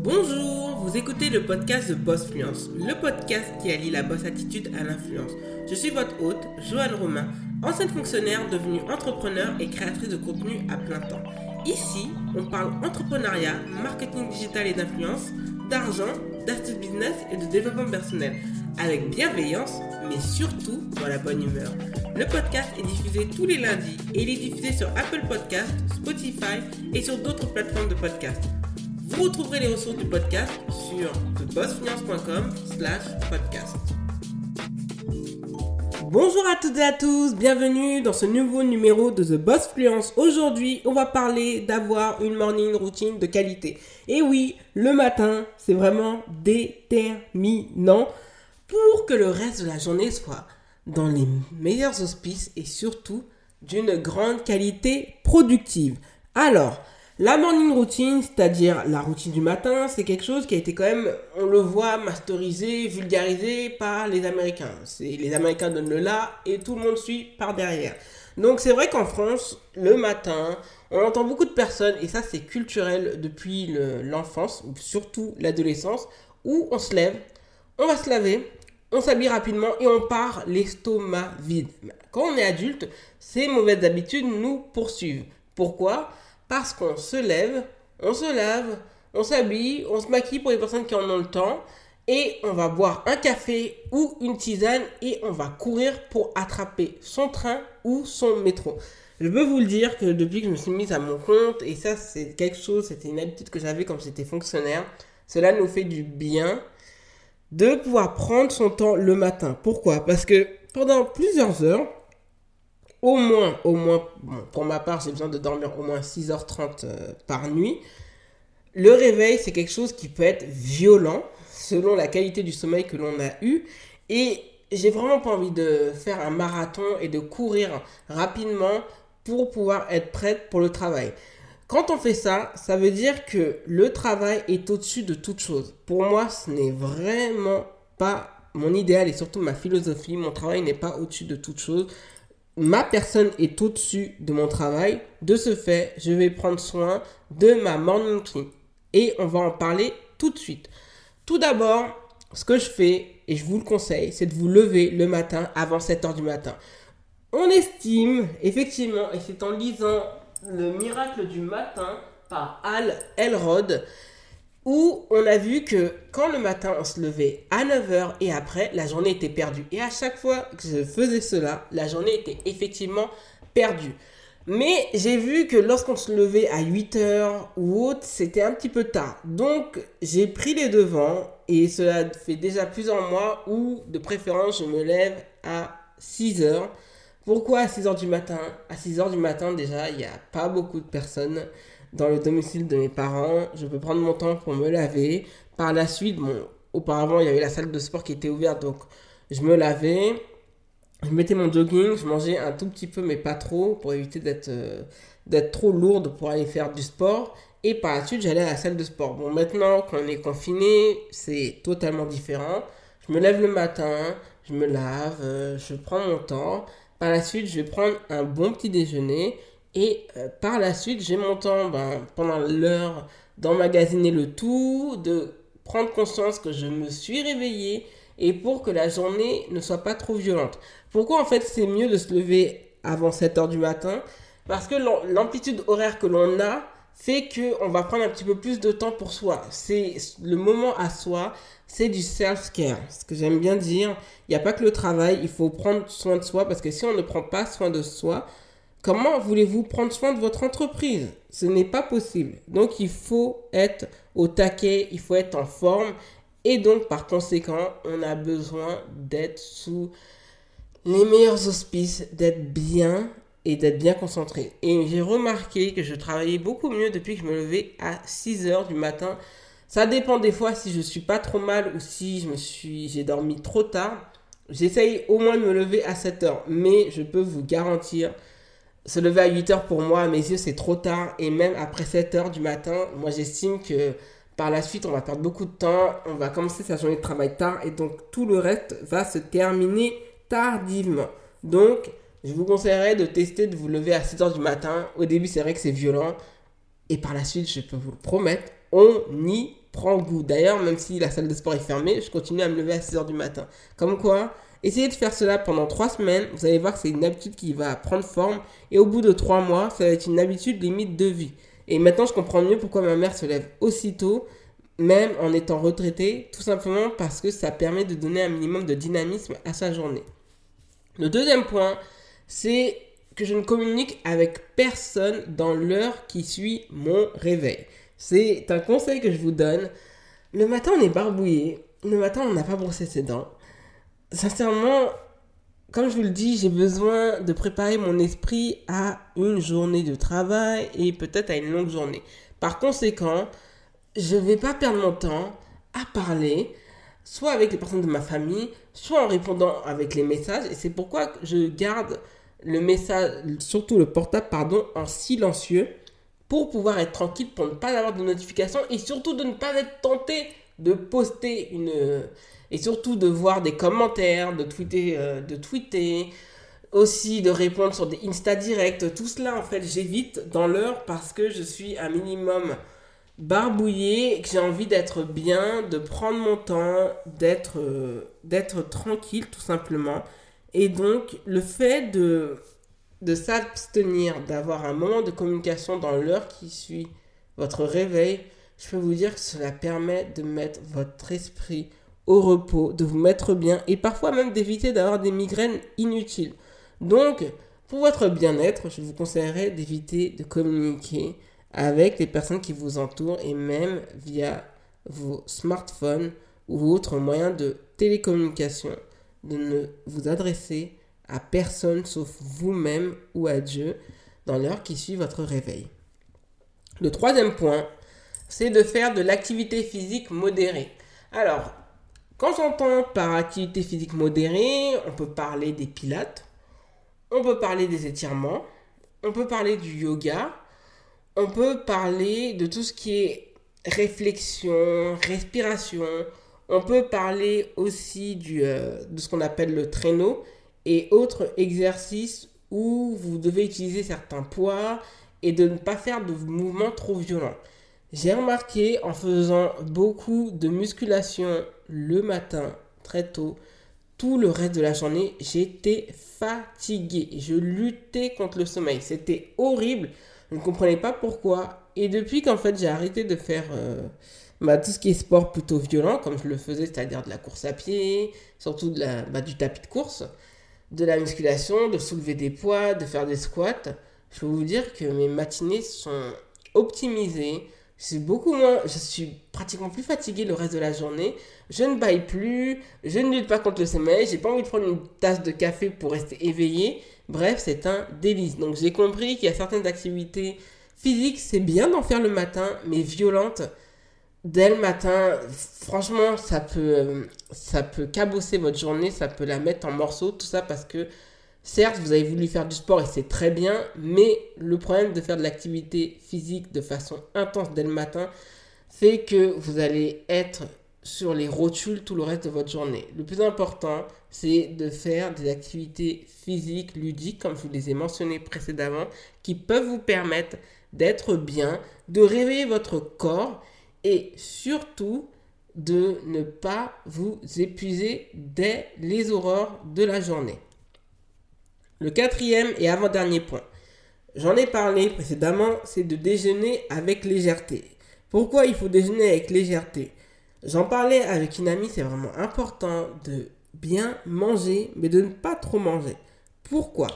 Bonjour, vous écoutez le podcast de Boss Fluence, le podcast qui allie la boss attitude à l'influence. Je suis votre hôte, Joanne Romain, ancienne fonctionnaire devenue entrepreneur et créatrice de contenu à plein temps. Ici, on parle entrepreneuriat, marketing digital et d'influence, d'argent, d'astuces business et de développement personnel, avec bienveillance, mais surtout dans la bonne humeur. Le podcast est diffusé tous les lundis et il est diffusé sur Apple Podcast, Spotify et sur d'autres plateformes de podcast. Vous retrouverez les ressources du podcast sur thebossfinance.com slash podcast. Bonjour à toutes et à tous, bienvenue dans ce nouveau numéro de The Boss Fluence. Aujourd'hui, on va parler d'avoir une morning routine de qualité. Et oui, le matin, c'est vraiment déterminant pour que le reste de la journée soit dans les meilleurs auspices et surtout d'une grande qualité productive. Alors, la morning routine, c'est-à-dire la routine du matin, c'est quelque chose qui a été quand même, on le voit, masterisé, vulgarisé par les Américains. Les Américains donnent le là et tout le monde suit par derrière. Donc c'est vrai qu'en France, le matin, on entend beaucoup de personnes, et ça c'est culturel depuis l'enfance, surtout l'adolescence, où on se lève, on va se laver, on s'habille rapidement et on part l'estomac vide. Quand on est adulte, ces mauvaises habitudes nous poursuivent. Pourquoi? Parce qu'on se lève, on se lave, on s'habille, on se maquille pour les personnes qui en ont le temps, et on va boire un café ou une tisane et on va courir pour attraper son train ou son métro. Je peux vous le dire que depuis que je me suis mise à mon compte, et ça c'est quelque chose, c'était une habitude que j'avais quand j'étais fonctionnaire, cela nous fait du bien de pouvoir prendre son temps le matin. Pourquoi? Parce que pendant plusieurs heures, au moins, au moins, pour ma part, j'ai besoin de dormir au moins 6h30 euh, par nuit. Le réveil, c'est quelque chose qui peut être violent selon la qualité du sommeil que l'on a eu. Et j'ai vraiment pas envie de faire un marathon et de courir rapidement pour pouvoir être prête pour le travail. Quand on fait ça, ça veut dire que le travail est au-dessus de toute chose. Pour moi, ce n'est vraiment pas mon idéal et surtout ma philosophie. Mon travail n'est pas au-dessus de toute chose ma personne est au-dessus de mon travail. De ce fait, je vais prendre soin de ma morning routine. Et on va en parler tout de suite. Tout d'abord, ce que je fais, et je vous le conseille, c'est de vous lever le matin avant 7h du matin. On estime, effectivement, et c'est en lisant Le miracle du matin par Al Elrod, où on a vu que quand le matin on se levait à 9h et après, la journée était perdue. Et à chaque fois que je faisais cela, la journée était effectivement perdue. Mais j'ai vu que lorsqu'on se levait à 8h ou autre, c'était un petit peu tard. Donc j'ai pris les devants et cela fait déjà plusieurs mois où de préférence je me lève à 6h. Pourquoi à 6h du matin? À 6h du matin déjà, il n'y a pas beaucoup de personnes dans le domicile de mes parents. Je peux prendre mon temps pour me laver. Par la suite, bon, auparavant, il y avait la salle de sport qui était ouverte, donc je me lavais. Je mettais mon jogging, je mangeais un tout petit peu, mais pas trop, pour éviter d'être euh, trop lourde pour aller faire du sport. Et par la suite, j'allais à la salle de sport. Bon, maintenant, quand on est confiné, c'est totalement différent. Je me lève le matin, je me lave, euh, je prends mon temps. Par la suite, je vais prendre un bon petit déjeuner. Et euh, par la suite, j'ai mon temps ben, pendant l'heure d'emmagasiner le tout, de prendre conscience que je me suis réveillé et pour que la journée ne soit pas trop violente. Pourquoi en fait c'est mieux de se lever avant 7h du matin? Parce que l'amplitude horaire que l'on a fait qu'on va prendre un petit peu plus de temps pour soi. C'est le moment à soi, c'est du self-care. Ce que j'aime bien dire, il n'y a pas que le travail, il faut prendre soin de soi parce que si on ne prend pas soin de soi, Comment voulez-vous prendre soin de votre entreprise? Ce n'est pas possible. Donc il faut être au taquet, il faut être en forme. Et donc par conséquent, on a besoin d'être sous les meilleurs auspices, d'être bien et d'être bien concentré. Et j'ai remarqué que je travaillais beaucoup mieux depuis que je me levais à 6 heures du matin. Ça dépend des fois si je suis pas trop mal ou si je me suis j'ai dormi trop tard. J'essaye au moins de me lever à 7 heures, mais je peux vous garantir se lever à 8 heures pour moi, à mes yeux, c'est trop tard. Et même après 7 heures du matin, moi j'estime que par la suite, on va perdre beaucoup de temps. On va commencer sa journée de travail tard. Et donc tout le reste va se terminer tardivement. Donc, je vous conseillerais de tester de vous lever à 6 heures du matin. Au début, c'est vrai que c'est violent. Et par la suite, je peux vous le promettre, on y prend goût. D'ailleurs, même si la salle de sport est fermée, je continue à me lever à 6h du matin. Comme quoi, essayez de faire cela pendant 3 semaines, vous allez voir que c'est une habitude qui va prendre forme, et au bout de 3 mois, ça va être une habitude limite de vie. Et maintenant, je comprends mieux pourquoi ma mère se lève aussitôt, même en étant retraitée, tout simplement parce que ça permet de donner un minimum de dynamisme à sa journée. Le deuxième point, c'est que je ne communique avec personne dans l'heure qui suit mon réveil. C'est un conseil que je vous donne. Le matin, on est barbouillé. Le matin, on n'a pas brossé ses dents. Sincèrement, comme je vous le dis, j'ai besoin de préparer mon esprit à une journée de travail et peut-être à une longue journée. Par conséquent, je ne vais pas perdre mon temps à parler, soit avec les personnes de ma famille, soit en répondant avec les messages. Et c'est pourquoi je garde le message, surtout le portable, pardon, en silencieux pour pouvoir être tranquille, pour ne pas avoir de notifications et surtout de ne pas être tenté de poster une et surtout de voir des commentaires, de tweeter, euh, de tweeter, aussi de répondre sur des Insta Direct. Tout cela, en fait, j'évite dans l'heure parce que je suis un minimum barbouillé, que j'ai envie d'être bien, de prendre mon temps, d'être euh, d'être tranquille tout simplement. Et donc, le fait de, de s'abstenir, d'avoir un moment de communication dans l'heure qui suit votre réveil, je peux vous dire que cela permet de mettre votre esprit au repos, de vous mettre bien et parfois même d'éviter d'avoir des migraines inutiles. Donc, pour votre bien-être, je vous conseillerais d'éviter de communiquer avec les personnes qui vous entourent et même via vos smartphones ou autres moyens de télécommunication, de ne vous adresser à personne sauf vous-même ou à Dieu dans l'heure qui suit votre réveil. Le troisième point, c'est de faire de l'activité physique modérée. Alors, quand j'entends par activité physique modérée, on peut parler des pilates, on peut parler des étirements, on peut parler du yoga, on peut parler de tout ce qui est réflexion, respiration, on peut parler aussi euh, de ce qu'on appelle le traîneau et autres exercices où vous devez utiliser certains poids et de ne pas faire de mouvements trop violents. J'ai remarqué en faisant beaucoup de musculation le matin, très tôt, tout le reste de la journée, j'étais fatigué. Je luttais contre le sommeil. C'était horrible. Je ne comprenais pas pourquoi. Et depuis qu'en fait j'ai arrêté de faire euh, bah, tout ce qui est sport plutôt violent, comme je le faisais, c'est-à-dire de la course à pied, surtout bah, du tapis de course, de la musculation, de soulever des poids, de faire des squats, je peux vous dire que mes matinées sont optimisées c'est beaucoup moins, je suis pratiquement plus fatigué le reste de la journée. Je ne baille plus, je ne lutte pas contre le sommeil, j'ai pas envie de prendre une tasse de café pour rester éveillé. Bref, c'est un délice. Donc j'ai compris qu'il y a certaines activités physiques, c'est bien d'en faire le matin, mais violentes dès le matin, franchement, ça peut, euh, ça peut cabosser votre journée, ça peut la mettre en morceaux, tout ça parce que Certes, vous avez voulu faire du sport et c'est très bien, mais le problème de faire de l'activité physique de façon intense dès le matin fait que vous allez être sur les rotules tout le reste de votre journée. Le plus important, c'est de faire des activités physiques, ludiques, comme je vous les ai mentionnées précédemment, qui peuvent vous permettre d'être bien, de réveiller votre corps et surtout de ne pas vous épuiser dès les aurores de la journée. Le quatrième et avant-dernier point, j'en ai parlé précédemment, c'est de déjeuner avec légèreté. Pourquoi il faut déjeuner avec légèreté? J'en parlais avec une amie, c'est vraiment important de bien manger, mais de ne pas trop manger. Pourquoi?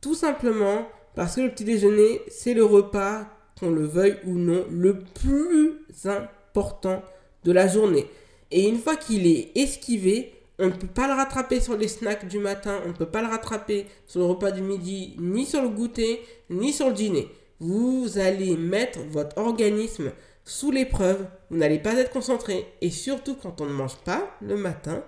Tout simplement parce que le petit déjeuner, c'est le repas, qu'on le veuille ou non, le plus important de la journée. Et une fois qu'il est esquivé, on ne peut pas le rattraper sur les snacks du matin, on ne peut pas le rattraper sur le repas du midi, ni sur le goûter, ni sur le dîner. Vous allez mettre votre organisme sous l'épreuve, vous n'allez pas être concentré. Et surtout quand on ne mange pas le matin,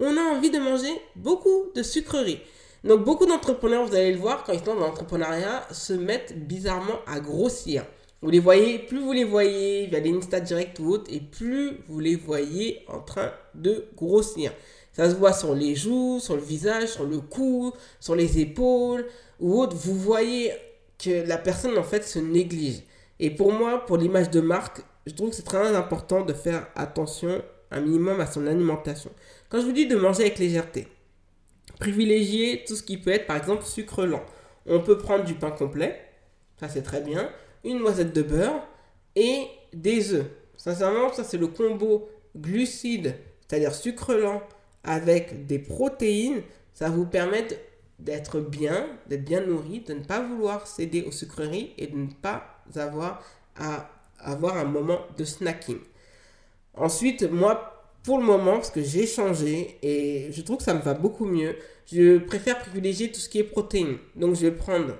on a envie de manger beaucoup de sucreries. Donc beaucoup d'entrepreneurs, vous allez le voir, quand ils sont dans l'entrepreneuriat, se mettent bizarrement à grossir. Vous les voyez, plus vous les voyez via les Insta Direct ou autres, et plus vous les voyez en train de grossir. Ça se voit sur les joues, sur le visage, sur le cou, sur les épaules ou autre. Vous voyez que la personne en fait se néglige. Et pour moi, pour l'image de marque, je trouve que c'est très important de faire attention un minimum à son alimentation. Quand je vous dis de manger avec légèreté, privilégiez tout ce qui peut être par exemple sucre lent. On peut prendre du pain complet, ça c'est très bien, une noisette de beurre et des œufs. Sincèrement, ça c'est le combo glucides, c'est-à-dire sucre lent avec des protéines, ça vous permet d'être bien, d'être bien nourri, de ne pas vouloir céder aux sucreries et de ne pas avoir à avoir un moment de snacking. Ensuite, moi, pour le moment, parce que j'ai changé et je trouve que ça me va beaucoup mieux, je préfère privilégier tout ce qui est protéines. Donc, je vais prendre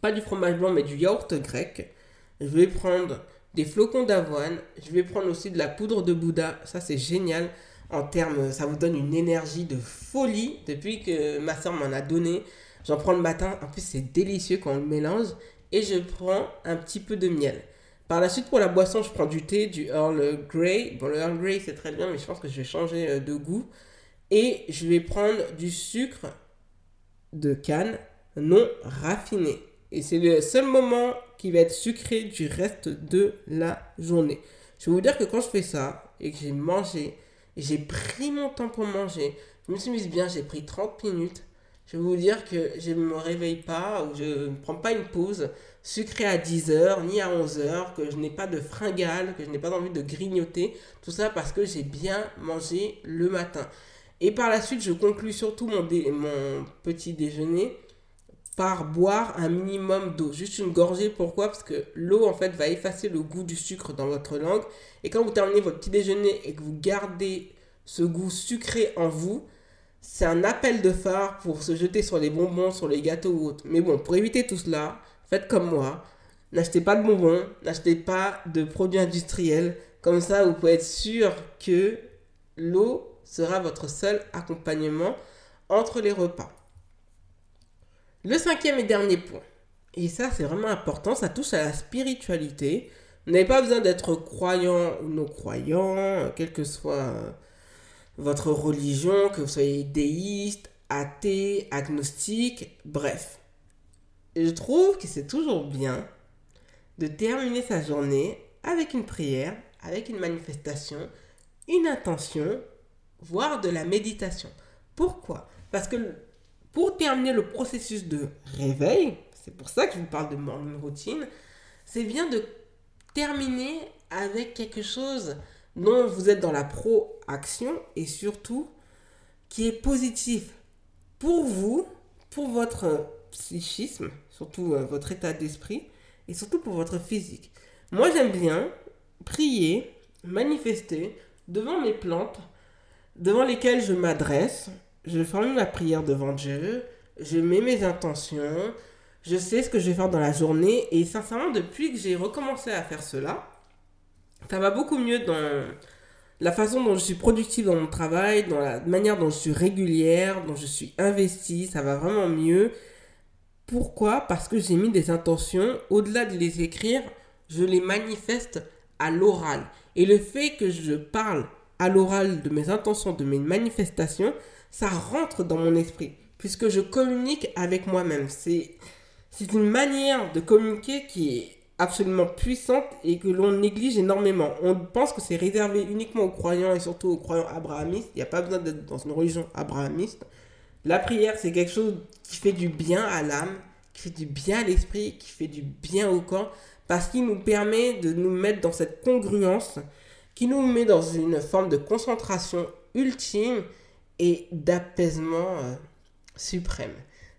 pas du fromage blanc, mais du yaourt grec. Je vais prendre des flocons d'avoine. Je vais prendre aussi de la poudre de Bouddha. Ça, c'est génial. En termes, ça vous donne une énergie de folie. Depuis que ma soeur m'en a donné, j'en prends le matin. En plus, c'est délicieux quand on le mélange. Et je prends un petit peu de miel. Par la suite, pour la boisson, je prends du thé, du Earl Grey. Bon, le Earl Grey, c'est très bien, mais je pense que je vais changer euh, de goût. Et je vais prendre du sucre de canne non raffiné. Et c'est le seul moment qui va être sucré du reste de la journée. Je vais vous dire que quand je fais ça et que j'ai mangé, j'ai pris mon temps pour manger, je me suis mise bien, j'ai pris 30 minutes. Je vais vous dire que je ne me réveille pas ou je ne prends pas une pause sucrée à 10h ni à 11h, que je n'ai pas de fringales, que je n'ai pas envie de grignoter. Tout ça parce que j'ai bien mangé le matin. Et par la suite, je conclus surtout mon petit déjeuner par boire un minimum d'eau. Juste une gorgée, pourquoi? Parce que l'eau, en fait, va effacer le goût du sucre dans votre langue. Et quand vous terminez votre petit déjeuner et que vous gardez ce goût sucré en vous, c'est un appel de phare pour se jeter sur les bonbons, sur les gâteaux ou autres. Mais bon, pour éviter tout cela, faites comme moi. N'achetez pas de bonbons, n'achetez pas de produits industriels. Comme ça, vous pouvez être sûr que l'eau sera votre seul accompagnement entre les repas. Le cinquième et dernier point, et ça c'est vraiment important, ça touche à la spiritualité. Vous n'avez pas besoin d'être croyant ou non croyant, quelle que soit votre religion, que vous soyez déiste, athée, agnostique, bref. Je trouve que c'est toujours bien de terminer sa journée avec une prière, avec une manifestation, une intention, voire de la méditation. Pourquoi? Parce que pour terminer le processus de réveil, c'est pour ça que je vous parle de morning routine, c'est bien de terminer avec quelque chose dont vous êtes dans la proaction et surtout qui est positif pour vous, pour votre psychisme, surtout euh, votre état d'esprit et surtout pour votre physique. Moi j'aime bien prier, manifester devant mes plantes devant lesquelles je m'adresse je formule ma prière devant Dieu, je mets mes intentions, je sais ce que je vais faire dans la journée et sincèrement depuis que j'ai recommencé à faire cela, ça va beaucoup mieux dans la façon dont je suis productive dans mon travail, dans la manière dont je suis régulière, dont je suis investie, ça va vraiment mieux. Pourquoi? Parce que j'ai mis des intentions, au-delà de les écrire, je les manifeste à l'oral. Et le fait que je parle à l'oral de mes intentions, de mes manifestations, ça rentre dans mon esprit, puisque je communique avec moi-même. C'est, c'est une manière de communiquer qui est absolument puissante et que l'on néglige énormément. On pense que c'est réservé uniquement aux croyants et surtout aux croyants abrahamistes. Il n'y a pas besoin d'être dans une religion abrahamiste. La prière, c'est quelque chose qui fait du bien à l'âme, qui fait du bien à l'esprit, qui fait du bien au corps, parce qu'il nous permet de nous mettre dans cette congruence, qui nous met dans une forme de concentration ultime et d'apaisement euh, suprême.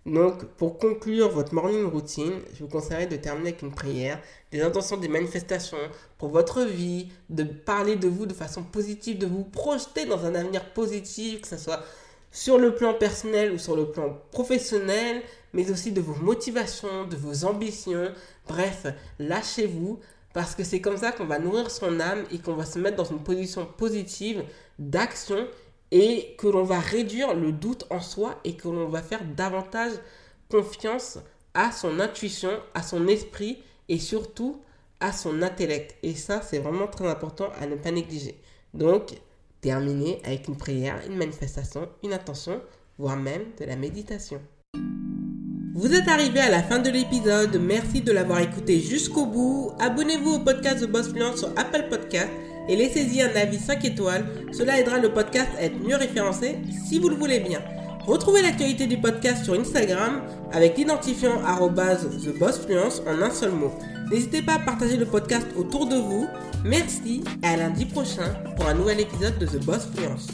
Donc, pour conclure votre morning routine, je vous conseillerais de terminer avec une prière, des intentions, des manifestations pour votre vie, de parler de vous de façon positive, de vous projeter dans un avenir positif, que ce soit sur le plan personnel ou sur le plan professionnel, mais aussi de vos motivations, de vos ambitions. Bref, lâchez-vous parce que c'est comme ça qu'on va nourrir son âme et qu'on va se mettre dans une position positive d'action et que l'on va réduire le doute en soi et que l'on va faire davantage confiance à son intuition, à son esprit et surtout à son intellect. Et ça, c'est vraiment très important à ne pas négliger. Donc, terminer avec une prière, une manifestation, une intention, voire même de la méditation. Vous êtes arrivé à la fin de l'épisode, merci de l'avoir écouté jusqu'au bout. Abonnez-vous au podcast The Boss Fluence sur Apple Podcast et laissez-y un avis 5 étoiles. Cela aidera le podcast à être mieux référencé si vous le voulez bien. Retrouvez l'actualité du podcast sur Instagram avec l'identifiant TheBossFluence en un seul mot. N'hésitez pas à partager le podcast autour de vous. Merci et à lundi prochain pour un nouvel épisode de The Boss Fluence.